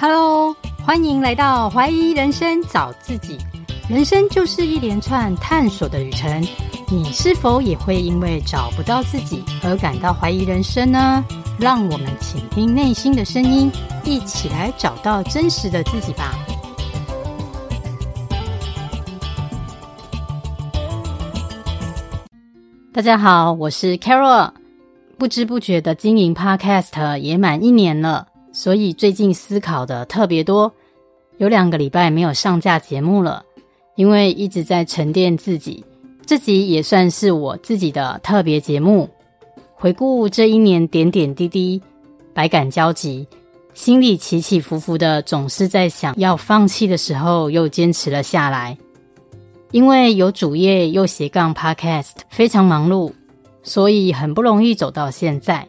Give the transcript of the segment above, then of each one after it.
Hello，欢迎来到怀疑人生找自己。人生就是一连串探索的旅程，你是否也会因为找不到自己而感到怀疑人生呢？让我们倾听内心的声音，一起来找到真实的自己吧。大家好，我是 Carol。不知不觉的经营 Podcast 也满一年了。所以最近思考的特别多，有两个礼拜没有上架节目了，因为一直在沉淀自己。这集也算是我自己的特别节目，回顾这一年点点滴滴，百感交集，心里起起伏伏的，总是在想要放弃的时候，又坚持了下来。因为有主业又斜杠 Podcast，非常忙碌，所以很不容易走到现在。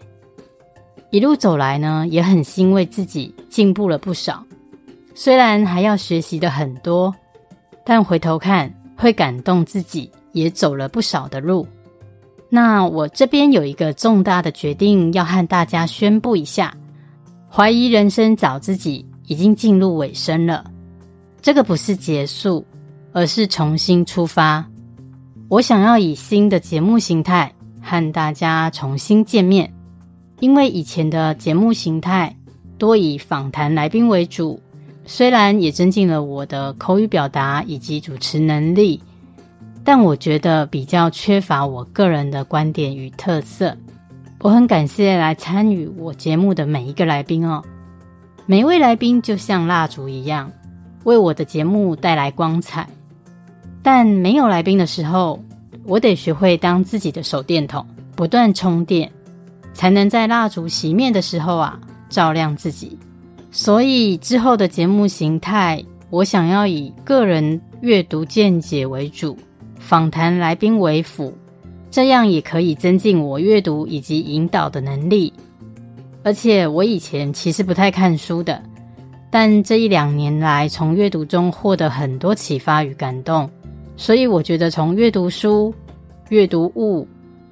一路走来呢，也很欣慰自己进步了不少。虽然还要学习的很多，但回头看会感动自己，也走了不少的路。那我这边有一个重大的决定要和大家宣布一下：怀疑人生找自己已经进入尾声了。这个不是结束，而是重新出发。我想要以新的节目形态和大家重新见面。因为以前的节目形态多以访谈来宾为主，虽然也增进了我的口语表达以及主持能力，但我觉得比较缺乏我个人的观点与特色。我很感谢来参与我节目的每一个来宾哦，每一位来宾就像蜡烛一样，为我的节目带来光彩。但没有来宾的时候，我得学会当自己的手电筒，不断充电。才能在蜡烛熄灭的时候啊，照亮自己。所以之后的节目形态，我想要以个人阅读见解为主，访谈来宾为辅，这样也可以增进我阅读以及引导的能力。而且我以前其实不太看书的，但这一两年来，从阅读中获得很多启发与感动。所以我觉得从阅读书、阅读物、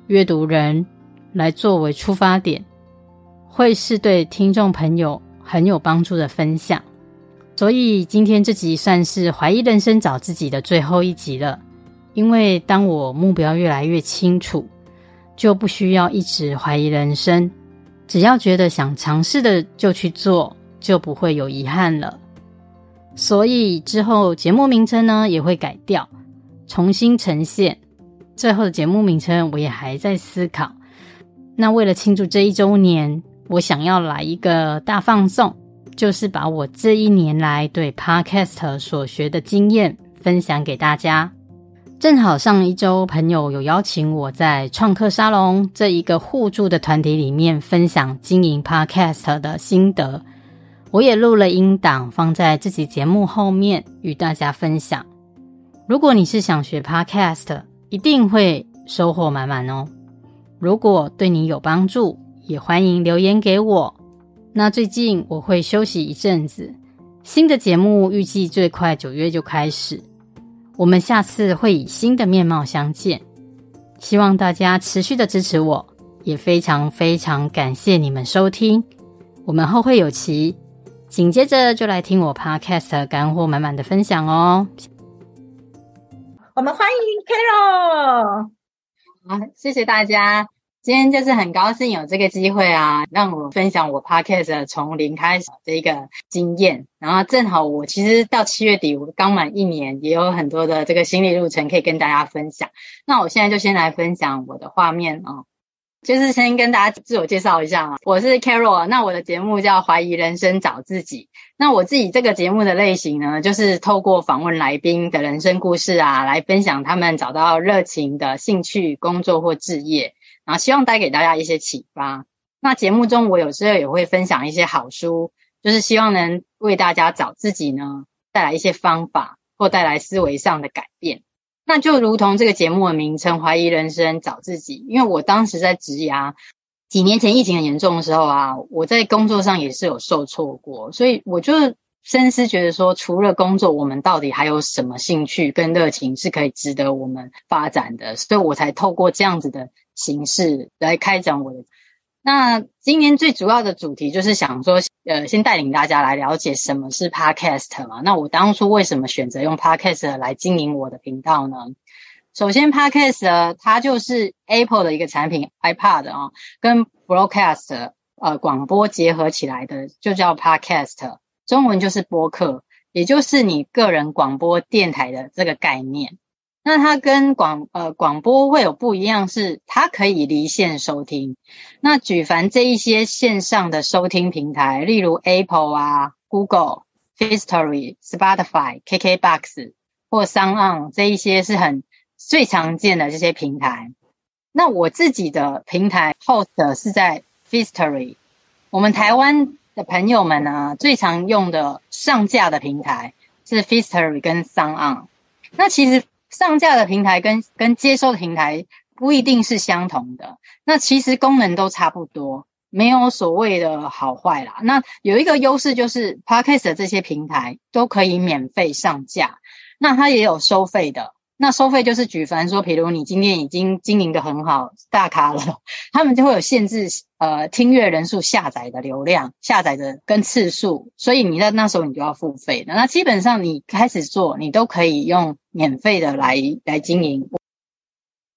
阅读人。来作为出发点，会是对听众朋友很有帮助的分享。所以今天这集算是怀疑人生找自己的最后一集了。因为当我目标越来越清楚，就不需要一直怀疑人生，只要觉得想尝试的就去做，就不会有遗憾了。所以之后节目名称呢也会改掉，重新呈现。最后的节目名称我也还在思考。那为了庆祝这一周年，我想要来一个大放送，就是把我这一年来对 Podcast 所学的经验分享给大家。正好上一周朋友有邀请我在创客沙龙这一个互助的团体里面分享经营 Podcast 的心得，我也录了音档放在这集节目后面与大家分享。如果你是想学 Podcast，一定会收获满满哦。如果对你有帮助，也欢迎留言给我。那最近我会休息一阵子，新的节目预计最快九月就开始。我们下次会以新的面貌相见，希望大家持续的支持我，也非常非常感谢你们收听。我们后会有期，紧接着就来听我 Podcast 干货满满的分享哦。我们欢迎 Carol，好，谢谢大家。今天就是很高兴有这个机会啊，让我分享我 Podcast 从零开始的一个经验。然后正好我其实到七月底，我刚满一年，也有很多的这个心理路程可以跟大家分享。那我现在就先来分享我的画面啊，就是先跟大家自我介绍一下啊，我是 Carol，那我的节目叫怀疑人生找自己。那我自己这个节目的类型呢，就是透过访问来宾的人生故事啊，来分享他们找到热情的兴趣、工作或置业。然后希望带给大家一些启发。那节目中我有时候也会分享一些好书，就是希望能为大家找自己呢带来一些方法，或带来思维上的改变。那就如同这个节目的名称“怀疑人生找自己”，因为我当时在职涯几年前疫情很严重的时候啊，我在工作上也是有受挫过，所以我就深思觉得说，除了工作，我们到底还有什么兴趣跟热情是可以值得我们发展的？所以我才透过这样子的形式来开展我的那今年最主要的主题就是想说，呃，先带领大家来了解什么是 Podcast 嘛。那我当初为什么选择用 Podcast 来经营我的频道呢？首先，Podcast，它就是 Apple 的一个产品，iPad 啊，跟 Broadcast 呃广播结合起来的，就叫 Podcast，中文就是播客，也就是你个人广播电台的这个概念。那它跟广呃广播会有不一样，是它可以离线收听。那举凡这一些线上的收听平台，例如 Apple 啊、Google、f i s t o r y、Spotify、KKBox 或 SoundOn 这一些是很最常见的这些平台，那我自己的平台 host 是在 f i s t o r y。我们台湾的朋友们呢，最常用的上架的平台是 f i s t o r y 跟 SoundOn。那其实上架的平台跟跟接收的平台不一定是相同的，那其实功能都差不多，没有所谓的好坏啦。那有一个优势就是 Podcast 的这些平台都可以免费上架，那它也有收费的。那收费就是举凡说，比如你今天已经经营得很好，大咖了，他们就会有限制，呃，听阅人数、下载的流量、下载的跟次数，所以你在那时候你就要付费的。那基本上你开始做，你都可以用免费的来来经营。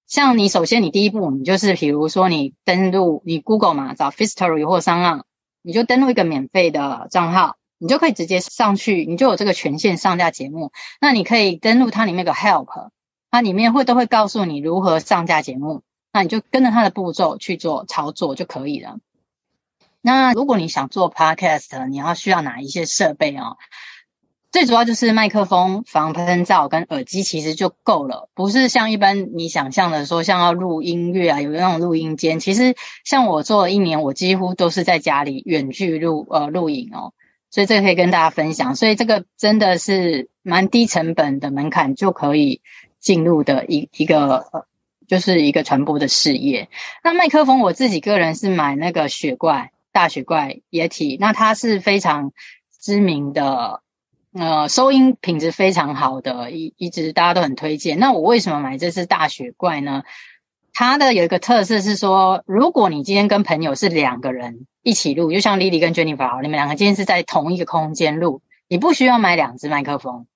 像你首先你第一步，你就是比如说你登录你 Google 嘛，找 Firstory 或 SoundOn，你就登录一个免费的账号。你就可以直接上去，你就有这个权限上架节目。那你可以登录它里面有 Help，它里面会都会告诉你如何上架节目。那你就跟着它的步骤去做操作就可以了。那如果你想做 Podcast，你要需要哪一些设备哦？最主要就是麦克风、防喷罩跟耳机，其实就够了。不是像一般你想象的说，像要录音乐啊，有那种录音间。其实像我做了一年，我几乎都是在家里远距录呃录影哦。所以这个可以跟大家分享，所以这个真的是蛮低成本的门槛就可以进入的一一个呃，就是一个传播的事业。那麦克风我自己个人是买那个雪怪大雪怪 Yeti，那它是非常知名的，呃，收音品质非常好的一一直大家都很推荐。那我为什么买这支大雪怪呢？它的有一个特色是说，如果你今天跟朋友是两个人一起录，就像 Lily 跟 Jennifer，你们两个今天是在同一个空间录，你不需要买两只麦克风。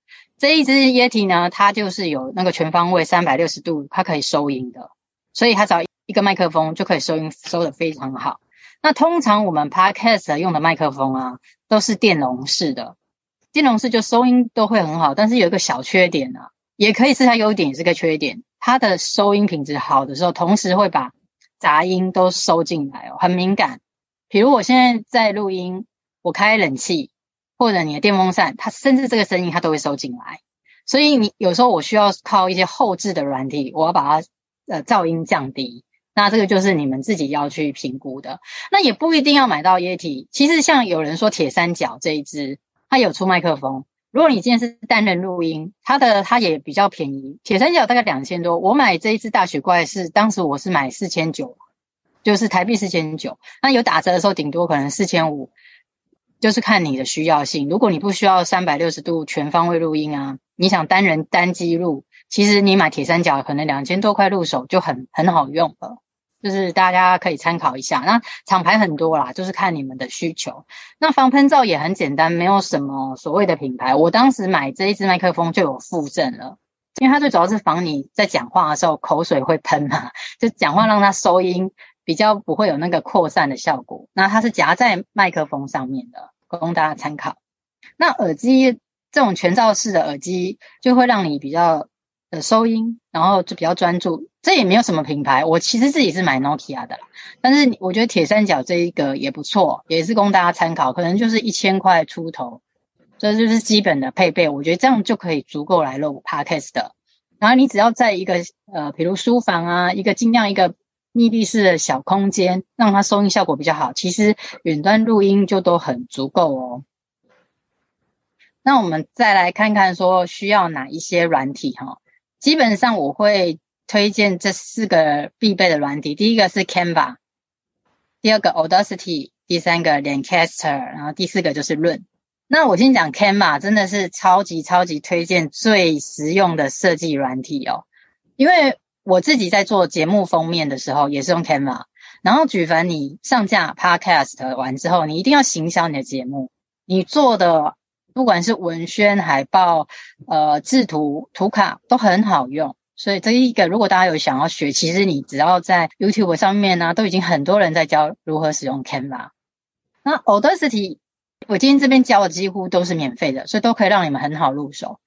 这一支 Yeti 呢，它就是有那个全方位三百六十度，它可以收音的，所以它只要一个麦克风就可以收音，收得非常好。那通常我们 Podcast 用的麦克风啊，都是电容式的，电容式就收音都会很好，但是有一个小缺点啊，也可以是它优点，也是个缺点。它的收音品质好的时候，同时会把杂音都收进来哦，很敏感。比如我现在在录音，我开冷气或者你的电风扇，它甚至这个声音它都会收进来。所以你有时候我需要靠一些后置的软体，我要把它呃噪音降低。那这个就是你们自己要去评估的。那也不一定要买到液体其实像有人说铁三角这一支，它有出麦克风。如果你今天是单人录音，它的它也比较便宜，铁三角大概两千多。我买这一支大雪怪是当时我是买四千九，就是台币四千九。那有打折的时候，顶多可能四千五，就是看你的需要性。如果你不需要三百六十度全方位录音啊，你想单人单机录，其实你买铁三角可能两千多块入手就很很好用了。就是大家可以参考一下，那厂牌很多啦，就是看你们的需求。那防喷罩也很简单，没有什么所谓的品牌。我当时买这一支麦克风就有附赠了，因为它最主要是防你在讲话的时候口水会喷嘛，就讲话让它收音比较不会有那个扩散的效果。那它是夹在麦克风上面的，供大家参考。那耳机这种全罩式的耳机就会让你比较。的收音，然后就比较专注，这也没有什么品牌。我其实自己是买 Nokia 的啦，但是我觉得铁三角这一个也不错，也是供大家参考。可能就是一千块出头，这就是基本的配备。我觉得这样就可以足够来录 Podcast 的。然后你只要在一个呃，比如书房啊，一个尽量一个密闭式的小空间，让它收音效果比较好。其实远端录音就都很足够哦。那我们再来看看说需要哪一些软体哈。基本上我会推荐这四个必备的软体，第一个是 Canva，第二个 Audacity，第三个 Lancaster，然后第四个就是润。那我先讲 Canva，真的是超级超级推荐最实用的设计软体哦。因为我自己在做节目封面的时候也是用 Canva，然后举凡你上架 Podcast 完之后，你一定要行销你的节目，你做的不管是文宣、海报、呃制图、图卡都很好用。所以这一个，如果大家有想要学，其实你只要在 YouTube 上面呢、都已经很多人在教如何使用 Canva。那 Audacity，我今天这边教的几乎都是免费的，所以都可以让你们很好入手。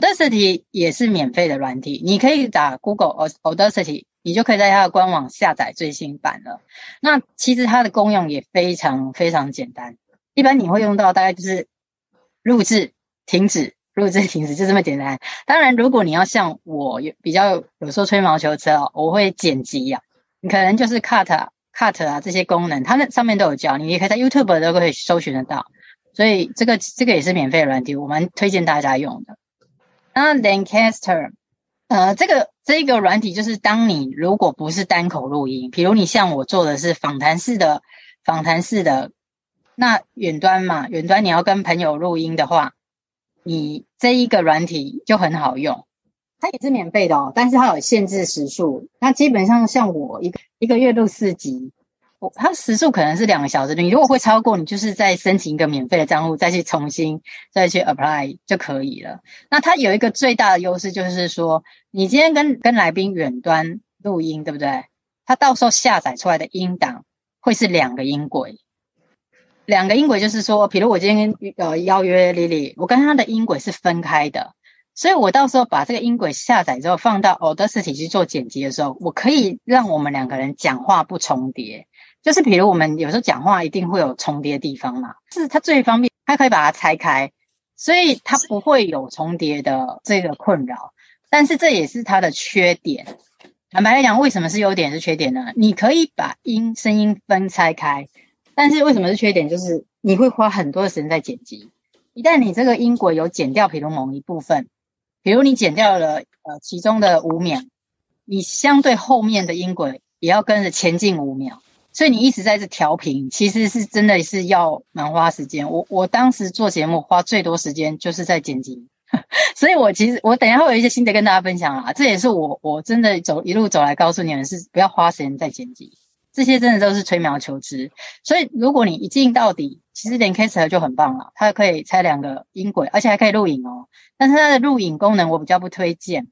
Audacity 也是免费的软体，你可以打 Google Audacity，你就可以在它的官网下载最新版了。那其实它的功用也非常非常简单，一般你会用到大概就是录制、停止。录制停止就这么简单。当然，如果你要像我有比较有时候吹毛求疵哦，我会剪辑呀、啊。你可能就是 cut cut 啊这些功能，它那上面都有教你，也可以在 YouTube 都可以搜寻得到。所以这个这个也是免费的软体，我们推荐大家用的。那 Zencastr 呃，这个这个软体就是当你如果不是单口录音，比如你像我做的是访谈式的访谈式的，那远端嘛，远端你要跟朋友录音的话。你这一个软体就很好用，它也是免费的哦，但是它有限制时数。那基本上像我一个一个月录四集，它时数可能是两个小时。你如果会超过，你就是再申请一个免费的账户，再去重新再去 apply 就可以了。那它有一个最大的优势就是说，你今天跟跟来宾远端录音，对不对？它到时候下载出来的音档会是两个音轨。两个音轨就是说，比如我今天呃邀约 Lily，我跟她的音轨是分开的，所以我到时候把这个音轨下载之后放到 Audacity 去做剪辑的时候，我可以让我们两个人讲话不重叠。就是比如我们有时候讲话一定会有重叠的地方嘛，是它最方便，它可以把它拆开，所以它不会有重叠的这个困扰。但是这也是它的缺点。坦白来讲，为什么是优点是缺点呢？你可以把音声音分拆开。但是为什么是缺点？就是你会花很多的时间在剪辑。一旦你这个音轨有剪掉，比如某一部分，比如你剪掉了呃其中的五秒，你相对后面的音轨也要跟着前进五秒，所以你一直在这调频，其实是真的是要蛮花时间。我我当时做节目花最多时间就是在剪辑，所以我其实我等一下会有一些心得跟大家分享啊，这也是我我真的走一路走来告诉你们是不要花时间在剪辑。这些真的都是吹毛求疵，所以如果你一镜到底，其实 Zencastr 就很棒了，它可以拆两个音轨，而且还可以录影哦。但是它的录影功能我比较不推荐，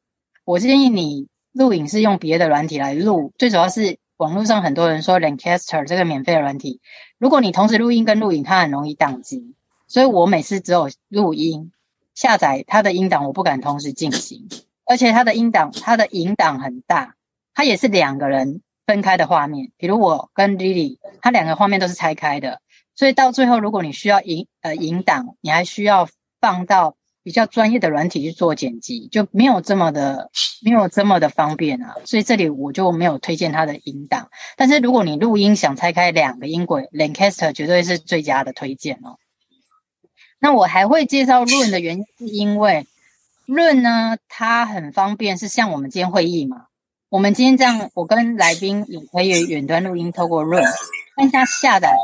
我建议你录影是用别的软体来录。最主要是网络上很多人说 Zencastr 这个免费的软体，如果你同时录音跟录影，它很容易宕机。所以我每次只有录音下载它的音档，我不敢同时进行，而且它的音档它的音档很大，它也是两个人。分开的画面，比如我跟 Lily，它两个画面都是拆开的，所以到最后，如果你需要引呃引档，你还需要放到比较专业的软体去做剪辑，就没有这么的没有这么的方便啊。所以这里我就没有推荐它的音档。但是如果你录音想拆开两个音轨，Lancaster 绝对是最佳的推荐哦。那我还会介绍 Room 的原因，是因为 Room 呢，它很方便，是像我们今天会议嘛。我们今天这样，我跟来宾也可以远端录音，透过 Room，但它下载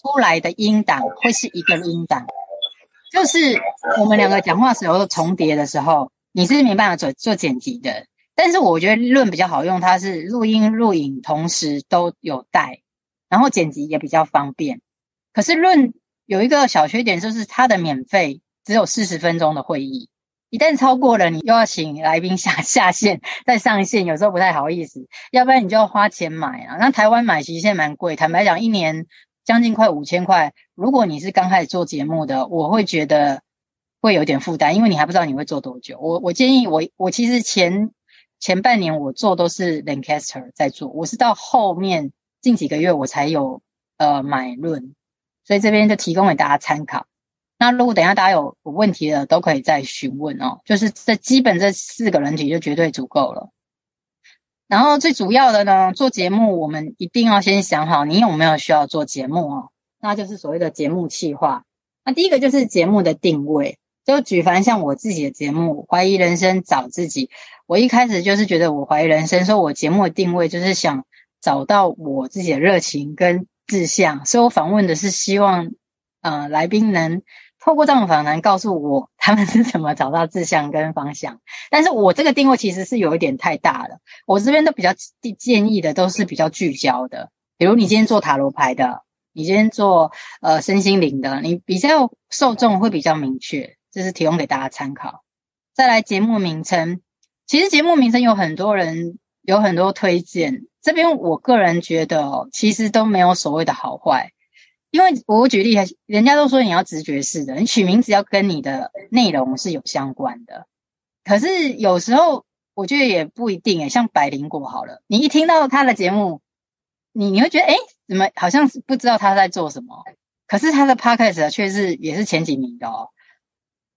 出来的音档会是一个音档，就是我们两个讲话时候重叠的时候，你是没办法做做剪辑的。但是我觉得论比较好用，它是录音录影同时都有带，然后剪辑也比较方便。可是论有一个小缺点，就是它的免费只有四十分钟的会议。一旦超过了，你又要请来宾下 下线再上线，有时候不太好意思，要不然你就要花钱买啊。那台湾买其实现在蛮贵，坦白讲，一年将近快五千块。如果你是刚开始做节目的，我会觉得会有点负担，因为你还不知道你会做多久。我我建议我我其实前前半年我做都是 Lancaster 在做，我是到后面近几个月我才有呃买论，所以这边就提供给大家参考。那如果等下大家有问题的，都可以再询问哦。就是这基本这四个人体就绝对足够了。然后最主要的呢，做节目我们一定要先想好你有没有需要做节目哦。那就是所谓的节目企划。那第一个就是节目的定位。就举凡像我自己的节目《怀疑人生找自己》，我一开始就是觉得我怀疑人生，说我节目的定位就是想找到我自己的热情跟志向，所以我访问的是希望呃来宾能。透过这种访谈告诉我他们是怎么找到志向跟方向。但是我这个定位其实是有一点太大了，我这边都比较建议的都是比较聚焦的，比如你今天做塔罗牌的，你今天做呃身心灵的，你比较受众会比较明确，这是提供给大家参考。再来节目名称，其实节目名称有很多人有很多推荐，这边我个人觉得其实都没有所谓的好坏。因为我举例，人家都说你要直觉式的，你取名字要跟你的内容是有相关的。可是有时候我觉得也不一定诶，像百灵果好了，你一听到他的节目，你你会觉得诶，怎么好像不知道他在做什么？可是他的 podcast 却是也是前几名的哦。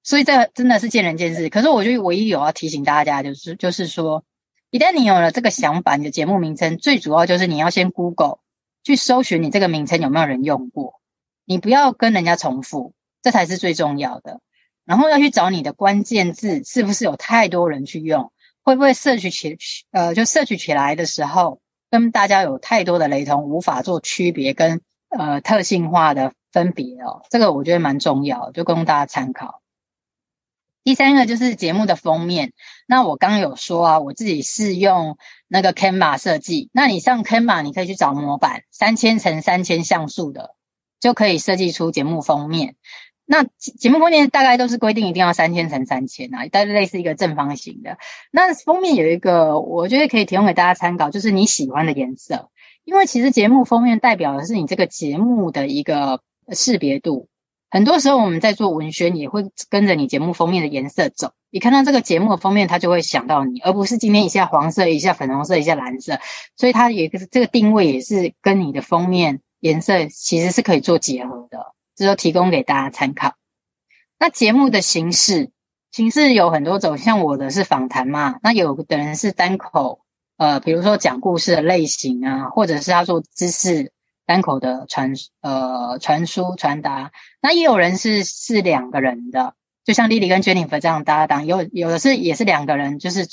所以这真的是见仁见智。可是我觉得唯一有要提醒大家就是，就是说，一旦你有了这个想法，你的节目名称最主要就是你要先 Google。去搜寻你这个名称有没有人用过，你不要跟人家重复，这才是最重要的。然后要去找你的关键字是不是有太多人去用，会不会摄取起呃就摄取起来的时候跟大家有太多的雷同，无法做区别跟呃特性化的分别哦，这个我觉得蛮重要，就供大家参考。第三个就是节目的封面。那我刚有说啊，我自己是用那个 Canva 设计。那你上 Canva，你可以去找模板，三千乘三千像素的，就可以设计出节目封面。那节目封面大概都是规定一定要三千乘三千啊，大概类似一个正方形的。那封面有一个，我觉得可以提供给大家参考，就是你喜欢的颜色，因为其实节目封面代表的是你这个节目的一个识别度。很多时候我们在做文宣，也会跟着你节目封面的颜色走。你看到这个节目的封面，它就会想到你，而不是今天一下黄色，一下粉红色，一下蓝色。所以它也是这个定位也是跟你的封面颜色其实是可以做结合的，这都提供给大家参考。那节目的形式，形式有很多种，像我的是访谈嘛，那有的人是单口，呃，比如说讲故事的类型啊，或者是他做知识。单口的传呃传输传达，那也有人是是两个人的，就像莉莉跟 Jennifer 这样搭档，有有的是也是两个人，就是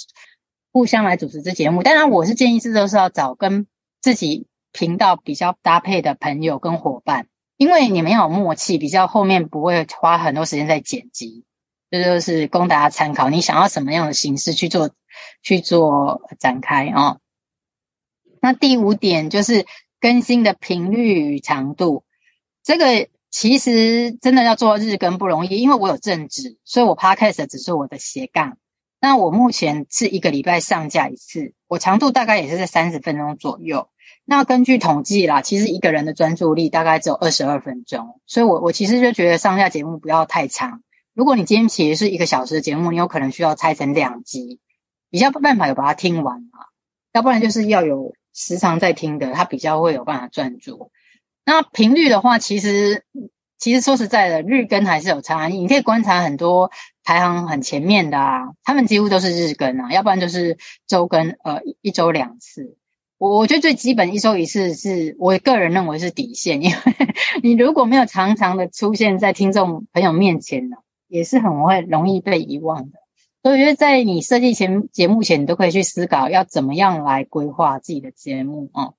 互相来主持这节目。当然，我是建议是都是要找跟自己频道比较搭配的朋友跟伙伴，因为你们要有默契，比较后面不会花很多时间在剪辑。这就是供大家参考，你想要什么样的形式去做去做展开啊、哦？那第五点就是。更新的频率与长度，这个其实真的要做日更不容易，因为我有正职，所以我 Podcast 只是我的斜杠。那我目前是一个礼拜上架一次，我长度大概也是在三十分钟左右。那根据统计啦，其实一个人的专注力大概只有二十二分钟，所以我我其实就觉得上下节目不要太长。如果你今天其实是一个小时的节目，你有可能需要拆成两集，比较办法有把它听完啊，要不然就是要有。时常在听的，他比较会有办法专注。那频率的话，其实其实说实在的，日更还是有差异。你可以观察很多排行很前面的啊，他们几乎都是日更啊，要不然就是周更，呃，一周两次。我我觉得最基本一周一次是我个人认为是底线，因为 你如果没有常常的出现在听众朋友面前呢，也是很会容易被遗忘的。所以我觉得，在你设计前节目前，你都可以去思考要怎么样来规划自己的节目哦。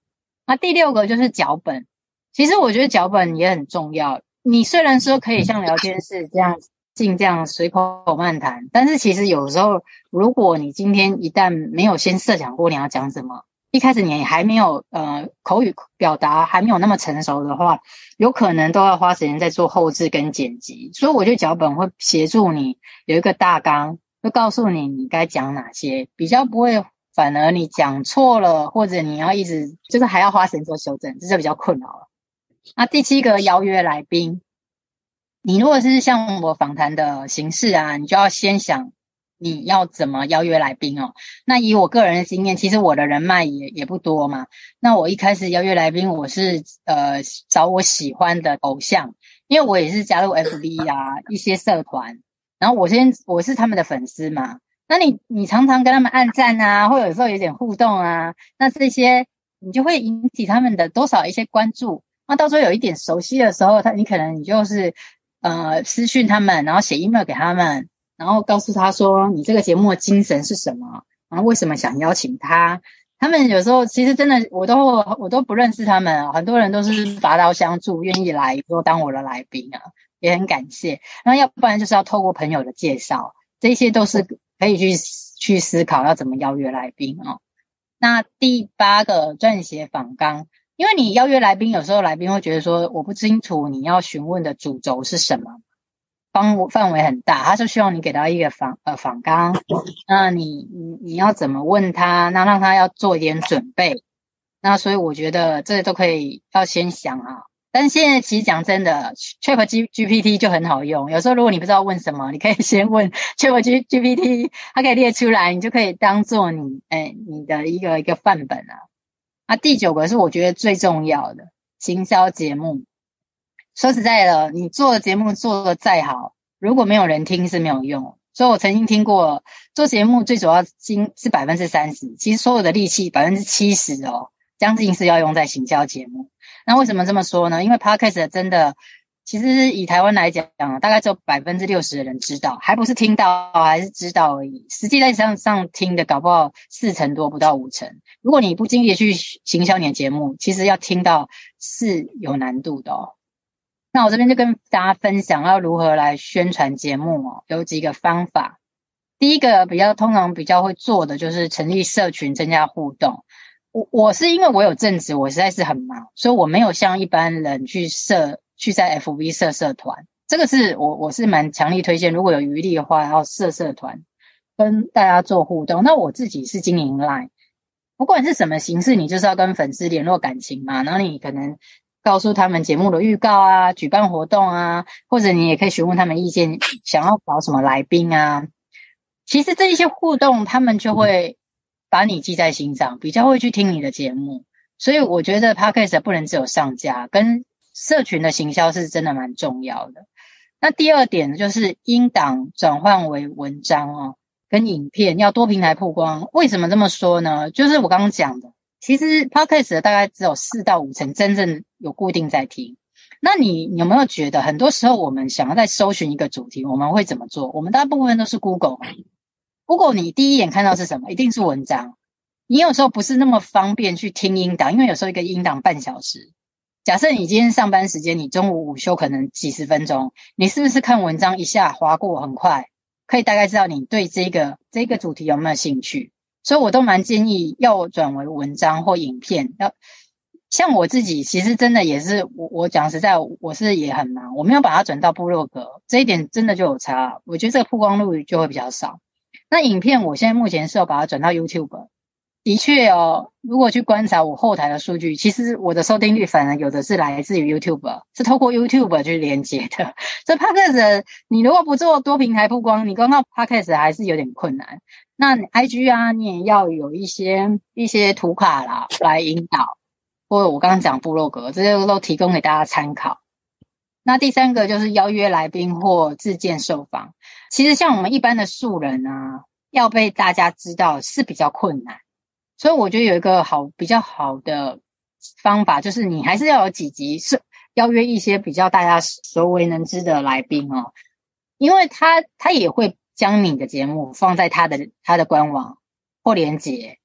那第六个就是脚本，其实我觉得脚本也很重要。你虽然说可以像聊天室这样进这样随口漫谈，但是其实有时候，如果你今天一旦没有先设想过你要讲什么，一开始你还没有呃口语表达还没有那么成熟的话，有可能都要花时间在做后置跟剪辑。所以我觉得脚本会协助你有一个大纲。会告诉你你该讲哪些，比较不会，反而你讲错了，或者你要一直就是还要花时间做修正，这就比较困扰了。那第七个邀约来宾，你如果是像我访谈的形式啊，你就要先想你要怎么邀约来宾哦。那以我个人的经验，其实我的人脉也也不多嘛。那我一开始邀约来宾，我是呃找我喜欢的偶像，因为我也是加入 FB 啊一些社团。然后我先我是他们的粉丝嘛，那你你常常跟他们按赞啊，或有时候有点互动啊，那这些你就会引起他们的多少一些关注。那到时候有一点熟悉的时候，他你可能你就是呃私讯他们，然后写 email 给他们，然后告诉他说你这个节目的精神是什么，然后为什么想邀请他。他们有时候其实真的我都我都不认识他们，很多人都是拔刀相助，愿意来说当我的来宾啊。也很感谢。那要不然就是要透过朋友的介绍，这些都是可以去去思考要怎么邀约来宾哦。那第八个撰写访纲，因为你邀约来宾，有时候来宾会觉得说，我不清楚你要询问的主轴是什么。方范围很大，他就希望你给他一个访呃访纲，那你你你要怎么问他？那让他要做一点准备。那所以我觉得这都可以要先想啊。但是现在其实讲真的，Chat G GPT 就很好用。有时候如果你不知道问什么，你可以 先问 Chat G GPT，它可以列出来，你就可以当做你哎你的一个一个范本啊。啊，第九个是我觉得最重要的行销节目。说实在的，你做的节目做的再好，如果没有人听是没有用。所以我曾经听过，做节目最主要精是百分之三十，其实所有的力气百分之七十哦，将近是要用在行销节目。那为什么这么说呢？因为 Podcast 真的，其实以台湾来讲，大概只有百分之六十的人知道，还不是听到，还是知道而已。实际在上上听的，搞不好四成多，不到五成。如果你不经意的去行销你的节目，其实要听到是有难度的哦。那我这边就跟大家分享要如何来宣传节目哦，有几个方法。第一个比较通常比较会做的就是成立社群，增加互动。我我是因为我有正职，我实在是很忙，所以我没有像一般人去设去在 FB 设社团。这个是我我是蛮强力推荐，如果有余力的话，要设社团跟大家做互动。那我自己是经营 Line，不管是什么形式，你就是要跟粉丝联络感情嘛。然后你可能。告诉他们节目的预告啊，举办活动啊，或者你也可以询问他们意见，想要找什么来宾啊。其实这一些互动，他们就会把你记在心上，比较会去听你的节目。所以我觉得 Podcast 不能只有上架，跟社群的行销是真的蛮重要的。那第二点就是音档转换为文章哦，跟影片要多平台曝光。为什么这么说呢？就是我刚刚讲的。其实 Podcast 大概只有四到五成真正有固定在听。那你，有没有觉得，很多时候我们想要再搜寻一个主题，我们会怎么做？我们大部分都是 Google。Google 你第一眼看到是什么？一定是文章。你有时候不是那么方便去听音档，因为有时候一个音档半小时。假设你今天上班时间，你中午午休可能几十分钟，你是不是看文章一下划过很快，可以大概知道你对这个这个主题有没有兴趣？所以，我都蛮建议要转为文章或影片。要像我自己，其实真的也是我我讲实在，我是也很忙，我没有把它转到部落格，这一点真的就有差。我觉得这个曝光率就会比较少。那影片，我现在目前是要把它转到 YouTube。的确哦，如果去观察我后台的数据，其实我的收听率反而有的是来自于 YouTube，是透过 YouTube 去连接的。这 Podcast 你如果不做多平台曝光，你光靠 Podcast 还是有点困难。那 IG 啊，你也要有一些一些图卡啦来引导，或者我刚刚讲部落格，这些都提供给大家参考。那第三个就是邀约来宾或自荐受访。其实像我们一般的素人啊，要被大家知道是比较困难。所以我觉得有一个好比较好的方法，就是你还是要有几集是邀约一些比较大家所为能知的来宾哦，因为他他也会将你的节目放在他的他的官网或连接，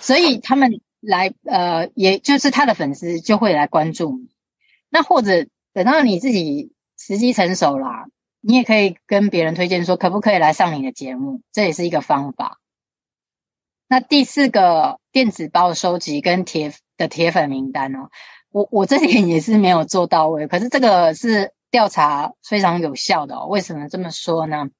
所以他们来呃，也就是他的粉丝就会来关注你。那或者等到你自己时机成熟啦，你也可以跟别人推荐说，可不可以来上你的节目，这也是一个方法。那第四个电子报收集跟铁的铁粉名单哦，我我这点也是没有做到位，可是这个是调查非常有效的哦。为什么这么说呢？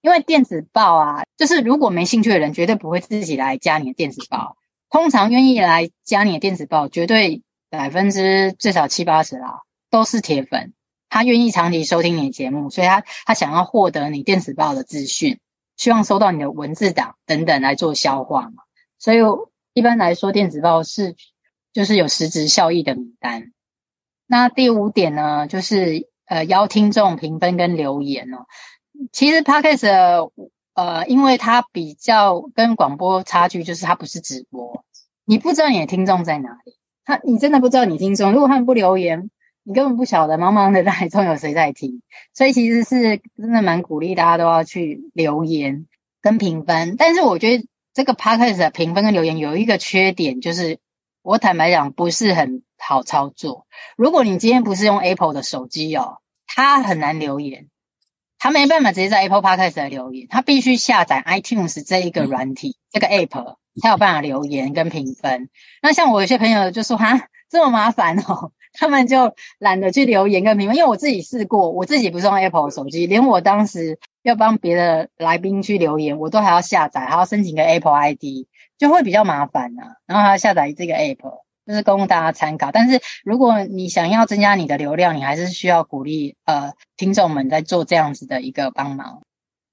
因为电子报啊，就是如果没兴趣的人，绝对不会自己来加你的电子报。通常愿意来加你的电子报，绝对百分之最少七八十啦，都是铁粉。他愿意长期收听你的节目，所以他他想要获得你电子报的资讯。希望收到你的文字档等等来做消化嘛，所以一般来说电子报是就是有实质效益的名单。那第五点呢，就是呃邀听众评分跟留言哦。其实 Podcast 呃，因为它比较跟广播差距，就是它不是直播，你不知道你的听众在哪里，他你真的不知道你听众，如果他们不留言。你根本不晓得茫茫的海中有谁在听，所以其实是真的蛮鼓励大家都要去留言跟评分。但是我觉得这个 podcast 的评分跟留言有一个缺点，就是我坦白讲不是很好操作。如果你今天不是用 Apple 的手机哦，它很难留言，他没办法直接在 Apple Podcast 来留言，他必须下载 iTunes 这一个软体，这个 App 才有办法留言跟评分。那像我有些朋友就说哈，这么麻烦哦，他们就懒得去留言跟评分。因为我自己试过，我自己不是用 Apple 手机，连我当时要帮别的来宾去留言，我都还要下载，还要申请个 Apple ID，就会比较麻烦啊。然后还要下载这个 App。就是供大家参考，但是如果你想要增加你的流量，你还是需要鼓励呃听众们在做这样子的一个帮忙。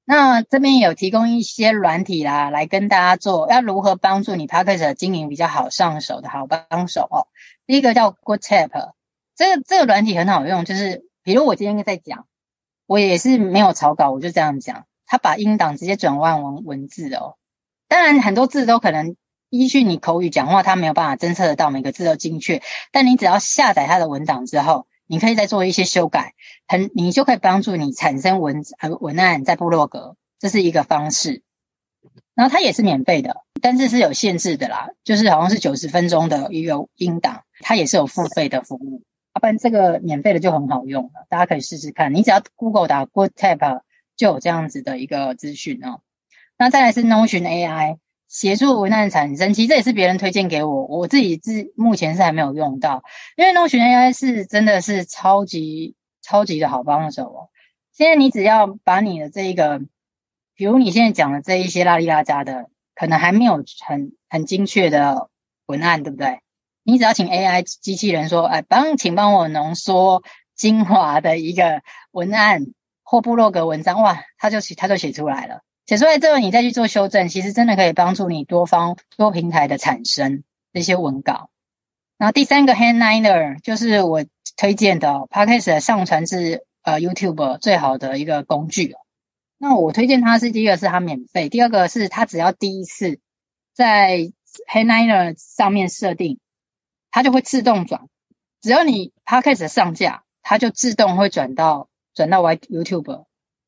那这边有提供一些软体啦，来跟大家做要如何帮助你 Podcast 经营比较好上手的好帮手哦。第一个叫 Goodtap，这个这个软体很好用，就是比如我今天在讲，我也是没有草稿，我就这样讲，它把音档直接转换成文字哦。当然很多字都可能。依据你口语讲话，它没有办法侦测得到每个字都精确。但你只要下载它的文档之后，你可以再做一些修改，很你就可以帮助你产生文呃文案在部落格，这是一个方式。然后它也是免费的，但是是有限制的啦，就是好像是九十分钟的一个音档，它也是有付费的服务。要不然这个免费的就很好用了，大家可以试试看。你只要 Google 打 Goodtap 就有这样子的一个资讯哦。那再来是 Notion AI。协助文案产生，其实这也是别人推荐给我，我自己自目前是还没有用到，因为 Notion AI 是真的是超级超级的好帮手哦。现在你只要把你的这一个，比如你现在讲的这一些拉里拉杂的，可能还没有很很精确的文案，对不对？你只要请 AI 机器人说，哎，帮，请帮我浓缩精华的一个文案或部落格文章，哇，他就写他就写出来了。写出来之后，你再去做修正，其实真的可以帮助你多方多平台的产生这些文稿。然后第三个 Headliner 就是我推荐的 Podcast 上传至呃 YouTube 最好的一个工具。那我推荐它是第一个是它免费，第二个是它只要第一次在 Headliner 上面设定，它就会自动转。只要你 Podcast 上架，它就自动会转到转到 YouTube。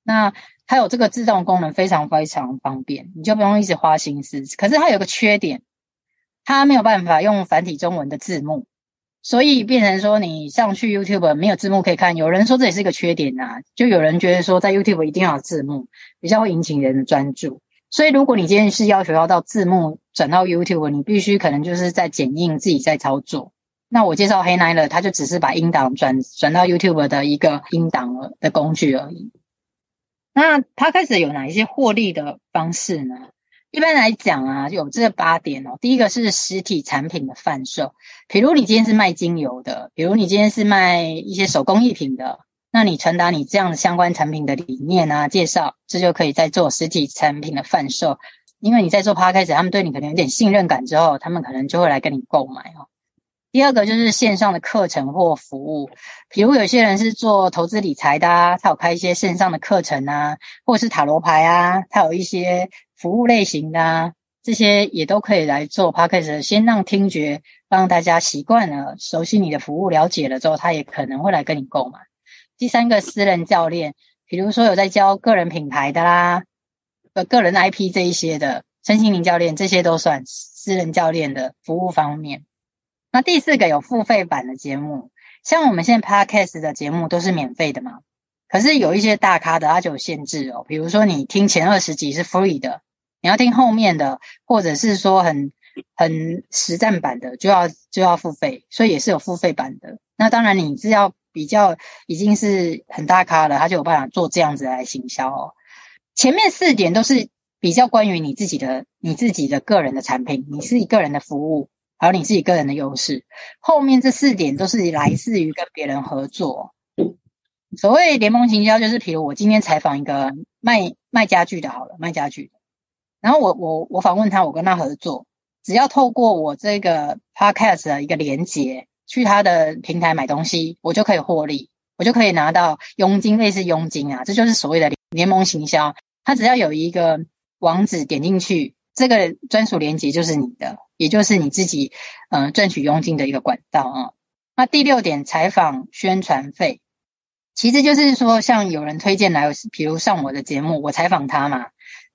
那它有这个自动功能，非常非常方便，你就不用一直花心思。可是它有个缺点，它没有办法用繁体中文的字幕，所以变成说你上去 YouTube 没有字幕可以看。有人说这也是一个缺点啊，就有人觉得说在 YouTube 一定要有字幕，比较会引起人的专注。所以如果你今天是要求要到字幕转到 YouTube，你必须可能就是在剪映自己在操作。那我介绍 Headliner，它就只是把音档转转到 YouTube 的一个音档的工具而已。那他开始有哪一些获利的方式呢？一般来讲啊，有这八点哦。第一个是实体产品的贩售，比如你今天是卖精油的，比如你今天是卖一些手工艺品的，那你传达你这样相关产品的理念啊、介绍，这就可以在做实体产品的贩售。因为你在做 Podcast，他们对你可能有点信任感之后，他们可能就会来跟你购买哦。第二个就是线上的课程或服务，比如有些人是做投资理财的啊，他有开一些线上的课程啊，或者是塔罗牌啊，他有一些服务类型的啊，这些也都可以来做 Podcast，先让听觉让大家习惯了，熟悉你的服务，了解了之后，他也可能会来跟你购买。第三个私人教练，比如说有在教个人品牌的啦，呃，个人 IP 这一些的，身心灵教练，这些都算私人教练的服务方面。那第四个有付费版的节目，像我们现在 Podcast 的节目都是免费的嘛，可是有一些大咖的它就有限制哦，比如说你听前二十集是 free 的，你要听后面的，或者是说很很实战版的就要就要付费，所以也是有付费版的。那当然你是要比较已经是很大咖了，他就有办法做这样子来行销哦。前面四点都是比较关于你自己的你自己的个人的产品，你是一个人的服务。还有你自己个人的优势，后面这四点都是来自于跟别人合作。所谓联盟行销，就是比如我今天采访一个卖卖家具的，好了，卖家具，然后我我我访问他，我跟他合作，只要透过我这个 podcast 的一个连接，去他的平台买东西，我就可以获利，我就可以拿到佣金，类似佣金啊，这就是所谓的联盟行销。他只要有一个网址点进去。这个专属连接就是你的，也就是你自己，嗯、赚取佣金的一个管道啊。那第六点，采访宣传费，其实就是说，像有人推荐来，比如上我的节目，我采访他嘛，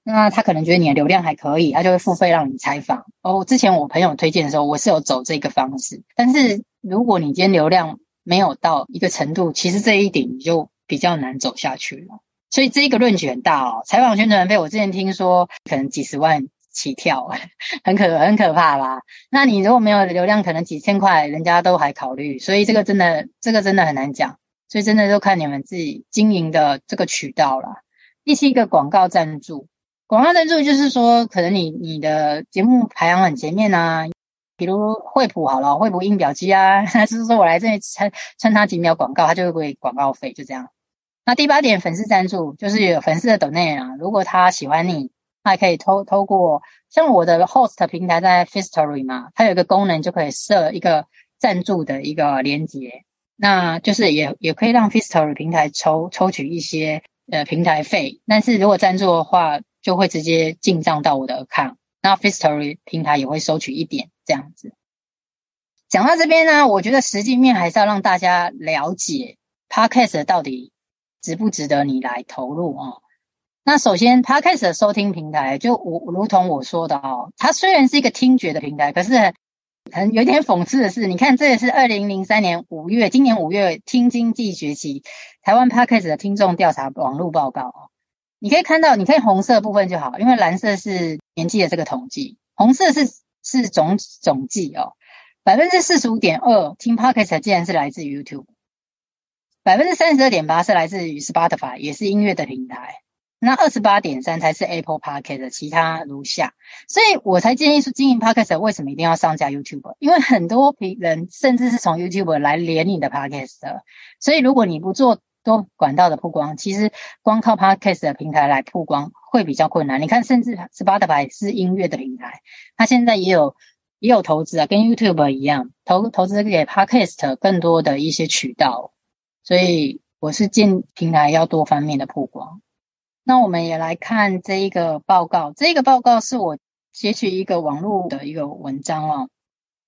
那他可能觉得你的流量还可以，他就会付费让你采访。哦，之前我朋友推荐的时候，我是有走这个方式。但是如果你今天流量没有到一个程度，其实这一点你就比较难走下去了。所以这一个论据很大哦。采访宣传费，我之前听说可能几十万起跳，很可很可怕吧？那你如果没有流量，可能几千块人家都还考虑。所以这个真的，这个真的很难讲。所以真的就看你们自己经营的这个渠道了。第七个广告赞助，广告赞助就是说，可能你你的节目排行很前面啊。比如惠普好了，惠普印表机啊，还是说我来这里穿穿插几秒广告，他就会给广告费，就这样。那第八点，粉丝赞助就是有粉丝的 donate 啊，如果他喜欢你，还可以透透过像我的 host 平台在 Fistory 嘛，它有一个功能就可以设一个赞助的一个连接，那就是也也可以让 Fistory 平台抽抽取一些呃平台费，但是如果赞助的话，就会直接进账到我的 account。那 Fistory 平台也会收取一点这样子。讲到这边呢，我觉得实际面还是要让大家了解 Podcast 到底值不值得你来投入哦。那首先 Podcast 的收听平台，就我如同我说的哦，它虽然是一个听觉的平台，可是很，有点讽刺的是，你看这也是二零零三年五月，今年五月听经济崛起台湾 Podcast 的听众调查网络报告哦。你可以看到，你可以红色部分就好，因为蓝色是年纪的这个统计，红色是是总总计哦。百分之四十五点二听 Podcast 竟然是来自于 YouTube，百分之三十二点八是来自于 Spotify，也是音乐的平台。那二十八点三才是 Apple Podcast，其他如下。所以我才建议说，经营 Podcast 为什么一定要上架 YouTube？因为很多人甚至是从 YouTube 来连你的 Podcast 的，所以如果你不做。多管道的曝光，其实光靠 Podcast 的平台来曝光会比较困难。你看，甚至 Spotify 是音乐的平台，它现在也有也有投资啊，跟 YouTube 一样，投投资给 Podcast 更多的一些渠道。所以我是建平台要多方面的曝光。那我们也来看这一个报告，这个报告是我截取一个网络的一个文章哦，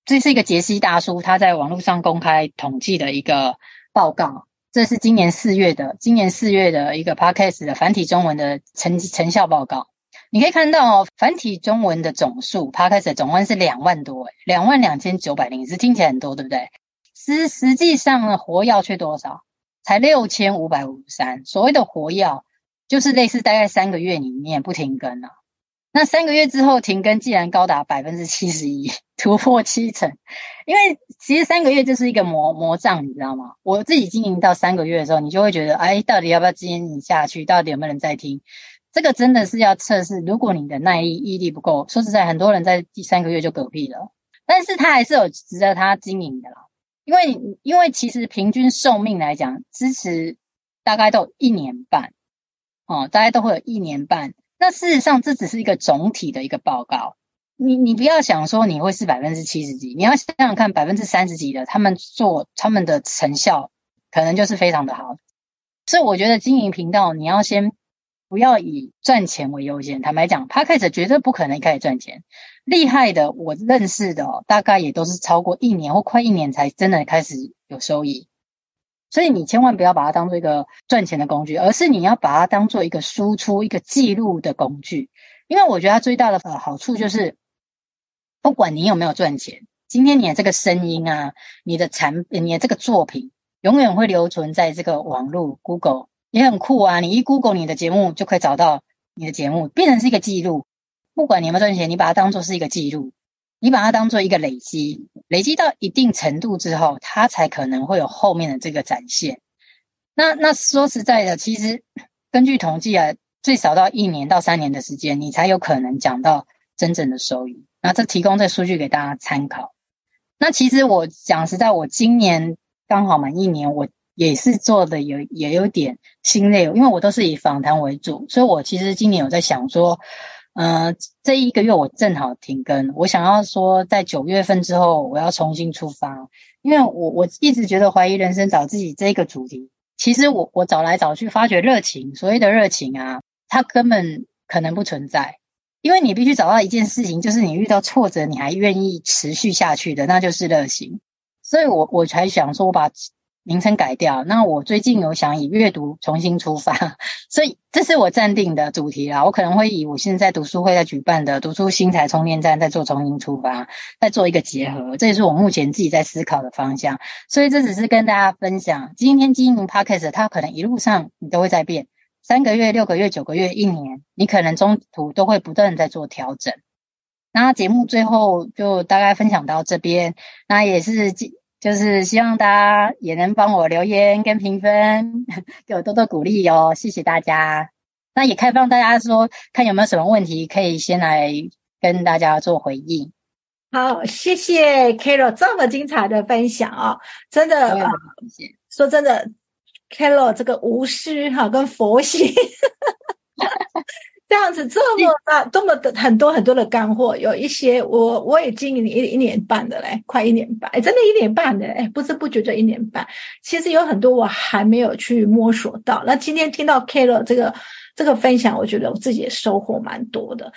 这是一个杰西大叔他在网络上公开统计的一个报告。这是今年四月的，今年四月的一个 Podcast 的繁体中文的成成效报告。你可以看到哦，繁体中文的总数 Podcast 的总万是两万多，诶两万两千九百零是，听起来很多，对不对？实实际上呢，活跃却多少？才六千五百五十三。所谓的活跃，就是类似大概三个月里面不停更啊。那三个月之后停更，竟然高达百分之七十一，突破七成。因为其实三个月就是一个魔魔障，你知道吗？我自己经营到三个月的时候，你就会觉得，哎，到底要不要经营下去？到底有没有人在听？这个真的是要测试。如果你的耐力毅力不够，说实在，很多人在第三个月就嗝屁了。但是他还是有值得他经营的啦，因为因为其实平均寿命来讲，支持大概都一年半，哦，大概都会有一年半。那事实上，这只是一个总体的一个报告。你你不要想说你会是百分之七十几，你要想想看百分之三十几的，他们做他们的成效可能就是非常的好。所以我觉得经营频道，你要先不要以赚钱为优先。坦白讲，Podcast 绝对不可能一开始赚钱。厉害的，我认识的，大概也都是超过一年或快一年才真的开始有收益。所以你千万不要把它当做一个赚钱的工具，而是你要把它当做一个输出、一个记录的工具。因为我觉得它最大的好处就是，不管你有没有赚钱，今天你的这个声音啊，你的产，你的这个作品，永远会留存在这个网络 Google 也很酷啊。你一 Google 你的节目，就可以找到你的节目，变成是一个记录。不管你有没有赚钱，你把它当做是一个记录。你把它当做一个累积，累积到一定程度之后，它才可能会有后面的这个展现。那那说实在的，其实根据统计啊，最少到一年到三年的时间，你才有可能讲到真正的收益。那这提供这数据给大家参考。那其实我讲实在，我今年刚好满一年，我也是做的有也有点心累，因为我都是以访谈为主，所以我其实今年有在想说。嗯、呃，这一个月我正好停更，我想要说，在九月份之后我要重新出发，因为我我一直觉得怀疑人生找自己这个主题，其实我我找来找去发觉热情，所谓的热情啊，它根本可能不存在，因为你必须找到一件事情，就是你遇到挫折你还愿意持续下去的，那就是热情。所以我我才想说，我把名称改掉。那我最近有想以阅读重新出发，所以这是我暂定的主题啦。我可能会以我现在读书会在举办的读书新材充电站，再做重新出发，再做一个结合。这也是我目前自己在思考的方向。所以这只是跟大家分享，今天经营 Podcast，它可能一路上你都会在变，三个月、六个月、九个月、一年，你可能中途都会不断在做调整。那节目最后就大概分享到这边，那也是就是希望大家也能帮我留言跟评分，给我多多鼓励哦，谢谢大家。那也开放大家说，看有没有什么问题可以先来跟大家做回应。好，谢谢 Carol 这么精彩的分享哦，真的，谢谢。说真的，Carol 这个无私哈跟佛系。这样子这么大，这么的很多很多的干货，有一些我我也经营一一年半的嘞，快一年半，哎，真的一年半的，哎，不知不觉就一年半。其实有很多我还没有去摸索到。那今天听到 Carol 这个这个分享，我觉得我自己也收获蛮多的。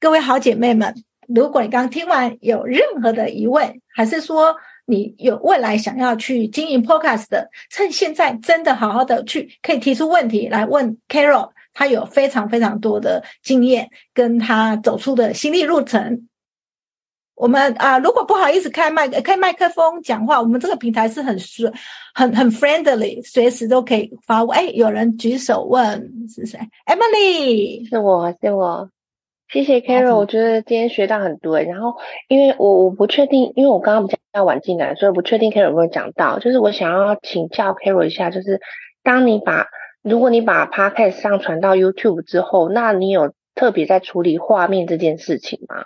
各位好姐妹们，如果你刚听完有任何的疑问，还是说你有未来想要去经营 Podcast 的，趁现在真的好好的去可以提出问题来问 Carol。他有非常非常多的经验，跟他走出的心力路程。我们啊，如果不好意思开麦开麦克风讲话，我们这个平台是很顺、很很 friendly，随时都可以发问。哎，有人举手问是谁？Emily，是我是我。谢谢 Carol，我觉得今天学到很多。然后，因为我我不确定，因为我刚刚比较晚进来，所以不确定 Carol 有没有讲到。就是我想要请教 Carol 一下，就是当你把如果你把 Podcast 上传到 YouTube 之后，那你有特别在处理画面这件事情吗？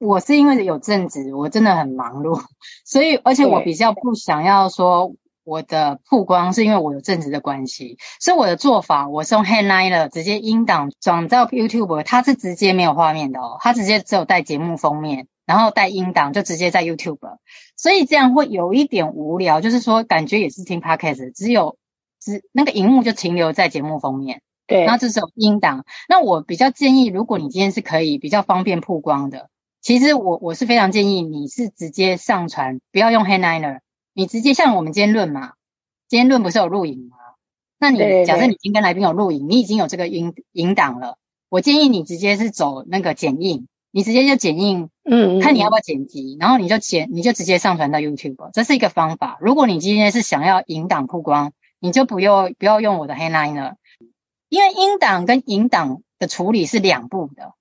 我是因为有正职，我真的很忙碌，所以而且我比较不想要说我的曝光，是因为我有正职的关系，所以我的做法，我是用 Headliner 直接音档转到 YouTube，它是直接没有画面的哦，它直接只有带节目封面，然后带音档就直接在 YouTube，所以这样会有一点无聊，就是说感觉也是听 Podcast，只有。是那个荧幕就停留在节目封面，对，然后这是音档。那我比较建议，如果你今天是可以比较方便曝光的，其实我我是非常建议你是直接上传，不要用 Headliner，你直接像我们今天论嘛，今天论不是有录影吗？那你假设你今天跟来宾有录影，你已经有这个音音档了，我建议你直接是走那个剪映，你直接就剪映，嗯，看你要不要剪辑，然后你就剪，你就直接上传到 YouTube，这是一个方法。如果你今天是想要引档曝光。你就不用不要用我的 Headliner，因为音档跟影档的处理是两步的。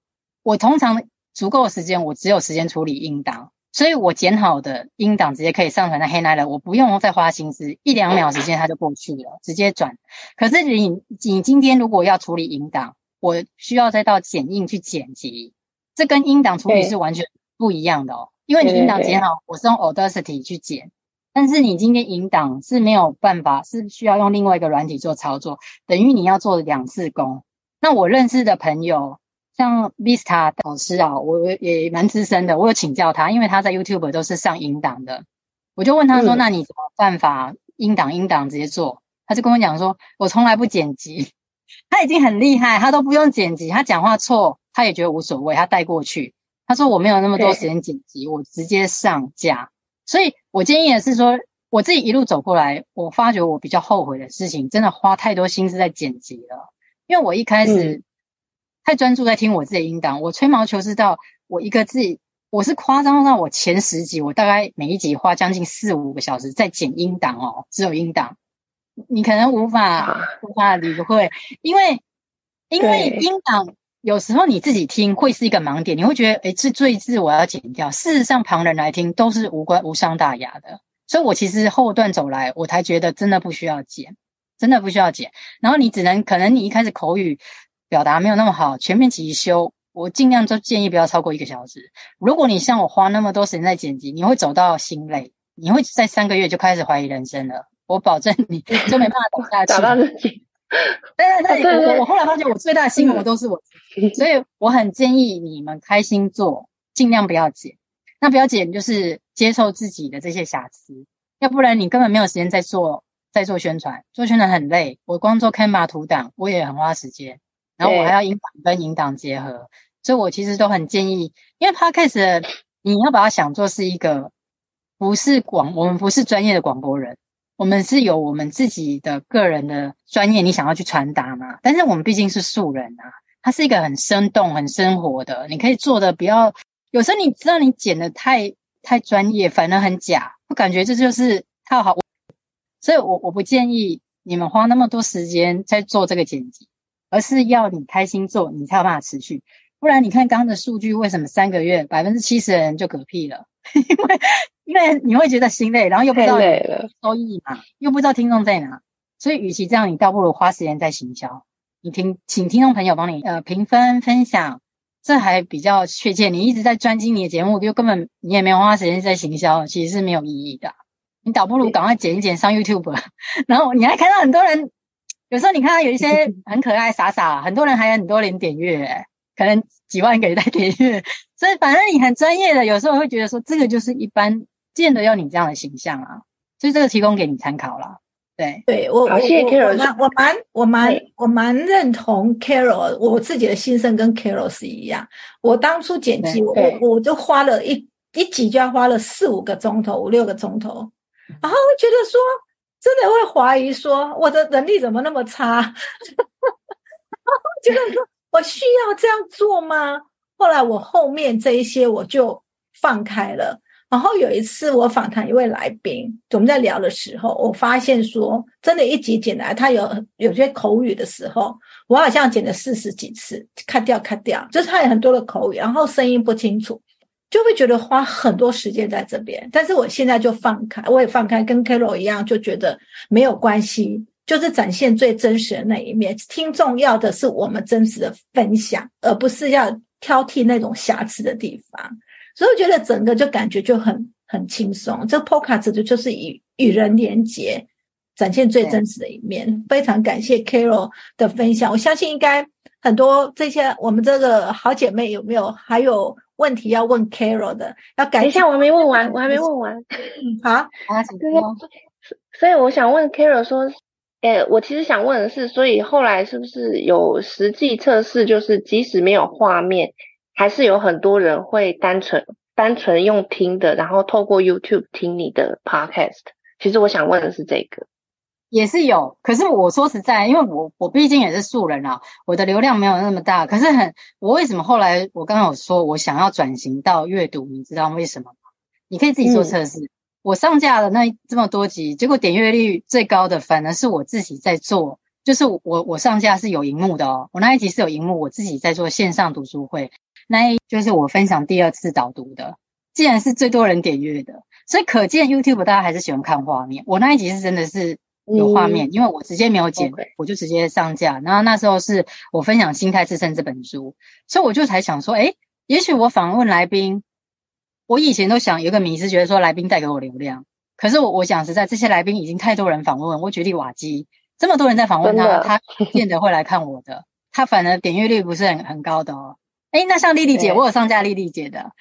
我通常足够的时间，我只有时间处理音档，所以我剪好的音档直接可以上传到 Headliner，我不用再花心思，一两秒时间它就过去了，直接转。可是你你今天如果要处理音档，我需要再到剪映去剪辑，这跟音档处理是完全不一样的哦。因为你音档剪好，我是用 Audacity 去剪。但是你今天引档是没有办法，是需要用另外一个软体做操作，等于你要做两次工。那我认识的朋友，像 Vista 老师啊，我也蛮资深的，我有请教他，因为他在 YouTube 都是上引档的，我就问他说：“嗯、那你怎么办法引档引档直接做？”他就跟我讲说：“我从来不剪辑，他已经很厉害，他都不用剪辑，他讲话错他也觉得无所谓，他带过去。他说我没有那么多时间剪辑，我直接上架。”所以我建议的是说，我自己一路走过来，我发觉我比较后悔的事情，真的花太多心思在剪辑了。因为我一开始太专注在听我自己的音档，我吹毛求疵到我一个字，我是夸张到我前十集，我大概每一集花将近四五个小时在剪音档哦，只有音档，你可能无法无法理会，因为因为音档。有时候你自己听会是一个盲点，你会觉得，诶，这这字我要剪掉。事实上，旁人来听都是无关无伤大雅的。所以我其实后段走来，我才觉得真的不需要剪，真的不需要剪。然后你只能，可能你一开始口语表达没有那么好，全面起修，我尽量都建议不要超过一个小时。如果你像我花那么多时间在剪辑，你会走到心累，你会在三个月就开始怀疑人生了。我保证你 就没办法走下去。对对对，我我后来发现，我最大的心魔都是我自己。所以我很建议你们开心做，尽量不要剪。那不要剪，就是接受自己的这些瑕疵，要不然你根本没有时间在做在做宣传。做宣传很累，我光做 Canva 图档，我也很花时间。然后我还要音档跟引档结合，所以我其实都很建议，因为 Podcast 你要把它想做是一个不是广，我们不是专业的广播人，我们是有我们自己的个人的专业，你想要去传达嘛？但是我们毕竟是素人啊，它是一个很生动、很生活的，你可以做的不要。有时候你知道你剪的太太专业，反而很假，我感觉这就是套好。所以我我不建议你们花那么多时间在做这个剪辑，而是要你开心做，你才有办法持续。不然你看刚刚的数据，为什么三个月百分之七十的人就嗝屁了？因为因为你会觉得心累，然后又不知道收益嘛，又不知道听众在哪，所以与其这样，你倒不如花时间在行销。你听，请听众朋友帮你呃评分分享，这还比较确切。你一直在专精你的节目，就根本你也没有花时间在行销，其实是没有意义的。你倒不如赶快剪一剪上 YouTube，然后你还看到很多人，有时候你看到有一些 很可爱傻傻，很多人还有很多人点阅，可能几万个人在点阅。所以反正你很专业的，有时候会觉得说这个就是一般。见得要你这样的形象啊，所以这个提供给你参考了。对，对我，谢谢 Carol，我蛮我蛮我蛮认同 Carol，我自己的心声跟 Carol 是一样。我当初剪辑，我我我就花了一一集就要花了四五个钟头，五六个钟头，然后会觉得说，真的会怀疑说，我的能力怎么那么差？然后觉得说我需要这样做吗？后来我后面这一些我就放开了。然后有一次我访谈一位来宾，我们在聊的时候，我发现说，真的，一集剪来，他有有些口语的时候，我好像剪了四十几次咔掉咔掉，就是他有很多的口语，然后声音不清楚，就会觉得花很多时间在这边。但是我现在就放开，我也放开，跟 Carol 一样，就觉得没有关系，就是展现最真实的那一面。听众要的是我们真实的分享，而不是要挑剔那种瑕疵的地方。所以我觉得整个就感觉就很很轻松，这 Podcast 就就是与与人连接，展现最真实的一面。非常感谢 Carol 的分享，我相信应该很多这些我们这个好姐妹有没有还有问题要问 Carol 的？要感谢。等一下，我还没问完，我还没问完。好，啊，请说。所以我想问 Carol 说，诶，我其实想问的是，所以后来是不是有实际测试，就是即使没有画面？还是有很多人会单纯单纯用听的，然后透过 YouTube 听你的 Podcast。其实我想问的是这个，也是有。可是我说实在，因为我我毕竟也是素人啊，我的流量没有那么大。可是很，我为什么后来我刚刚有说我想要转型到阅读？你知道为什么吗？你可以自己做测试。嗯、我上架了那这么多集，结果点阅率最高的反而是我自己在做，就是我我上架是有荧幕的哦，我那一集是有荧幕，我自己在做线上读书会。那一就是我分享第二次导读的，既然是最多人点阅的，所以可见 YouTube 大家还是喜欢看画面。我那一集是真的是有画面，嗯、因为我直接没有剪，Okay. 我就直接上架。然后那时候是我分享《心态自胜》这本书，所以我就才想说，哎，也许我访问来宾，我以前都想有个迷思，觉得说来宾带给我流量。可是我我讲实在，这些来宾已经太多人访问。我举例瓦基，这么多人在访问他，的他 不见得会来看我的，他反而点阅率不是很很高的哦。诶，那像丽丽姐，我有上架丽丽姐的，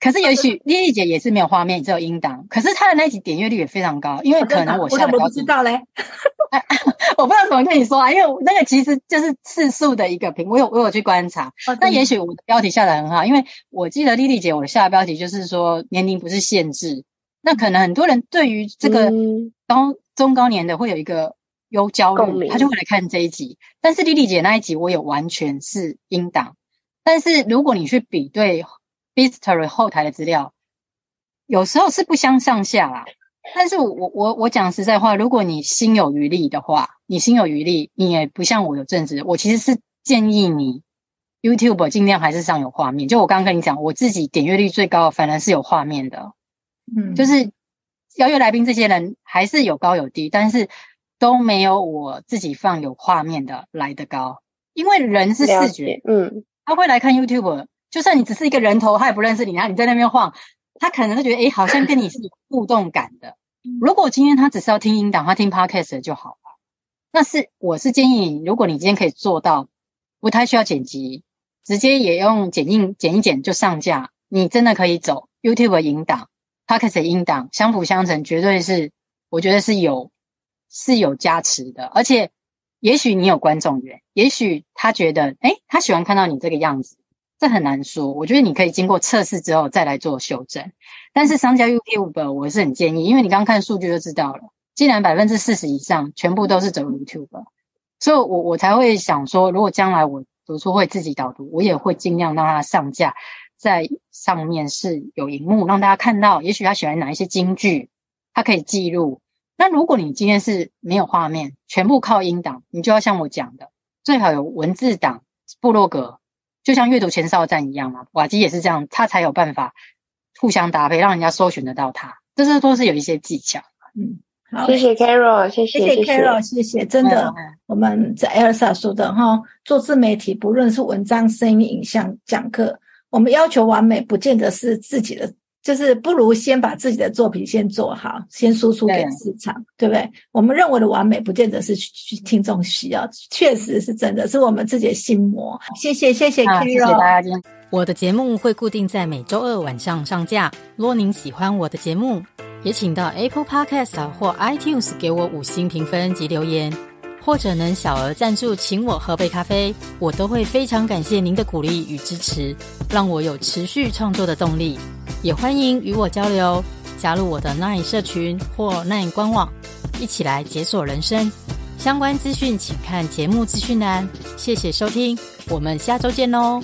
可是也许丽丽姐也是没有画面，只有音档，可是她的那集点阅率也非常高，因为可能我下的标题。我怎么不知道嘞？我不知道怎么跟你说啊，因为那个其实就是次数的一个评，我有我有去观察。哦、那也许我的标题下的很好，因为我记得丽丽姐我下的标题就是说年龄不是限制，那可能很多人对于这个高、嗯、中高年的会有一个忧焦虑，他就会来看这一集。但是丽丽姐那一集我有完全是音档。但是如果你去比对 Firstory 后台的资料，有时候是不相上下啦。但是我我我讲实在话，如果你心有余力的话，你心有余力，你也不像我有正职。我其实是建议你 YouTube 尽量还是上有画面。就我刚刚跟你讲，我自己点阅率最高，反而是有画面的。嗯，就是邀约来宾这些人还是有高有低，但是都没有我自己放有画面的来得高，因为人是视觉，嗯。他会来看 YouTube，就算你只是一个人头，他也不认识你，然后你在那边晃，他可能就觉得，诶，好像跟你是有互动感的。如果今天他只是要听音档，他听 Podcast 就好了。那是我是建议你，如果你今天可以做到，不太需要剪辑，直接也用剪映剪一剪就上架，你真的可以走 YouTube 的音档，Podcast 的音档相辅相成，绝对是我觉得是有是有加持的，而且。也许你有观众缘，也许他觉得，诶，他喜欢看到你这个样子，这很难说。我觉得你可以经过测试之后再来做修正。但是商家 YouTube，我是很建议，因为你刚看数据就知道了，竟然百分之四十以上全部都是走 YouTube，所以我我才会想说，如果将来我读书会自己导读，我也会尽量让它上架在上面是有荧幕让大家看到，也许他喜欢哪一些金句，他可以记录。那如果你今天是没有画面，全部靠音档，你就要像我讲的，最好有文字档、部落格，就像阅读前哨站一样嘛。瓦基也是这样，他才有办法互相搭配，让人家搜寻得到他。这是都是有一些技巧。嗯，好，谢谢 Carol，谢谢，谢谢 Carol，谢谢。真的，嗯、我们在 Elsa 说的哈，做自媒体，不论是文章、声音、影像、讲课，我们要求完美，不见得是自己的。就是不如先把自己的作品先做好，先输出给市场，对，对不对？我们认为的完美，不见得是听众需要，确实是真的，是我们自己的心魔。谢谢，谢谢 Carol，谢谢大家。我的节目会固定在每周二晚上上架。如果您喜欢我的节目，也请到 Apple Podcast 或 iTunes 给我五星评分及留言，或者能小额赞助，请我喝杯咖啡，我都会非常感谢您的鼓励与支持，让我有持续创作的动力。也欢迎与我交流，加入我的 Nine 社群或 Nine 官网，一起来解锁人生。相关资讯请看节目资讯栏。谢谢收听，我们下周见喽。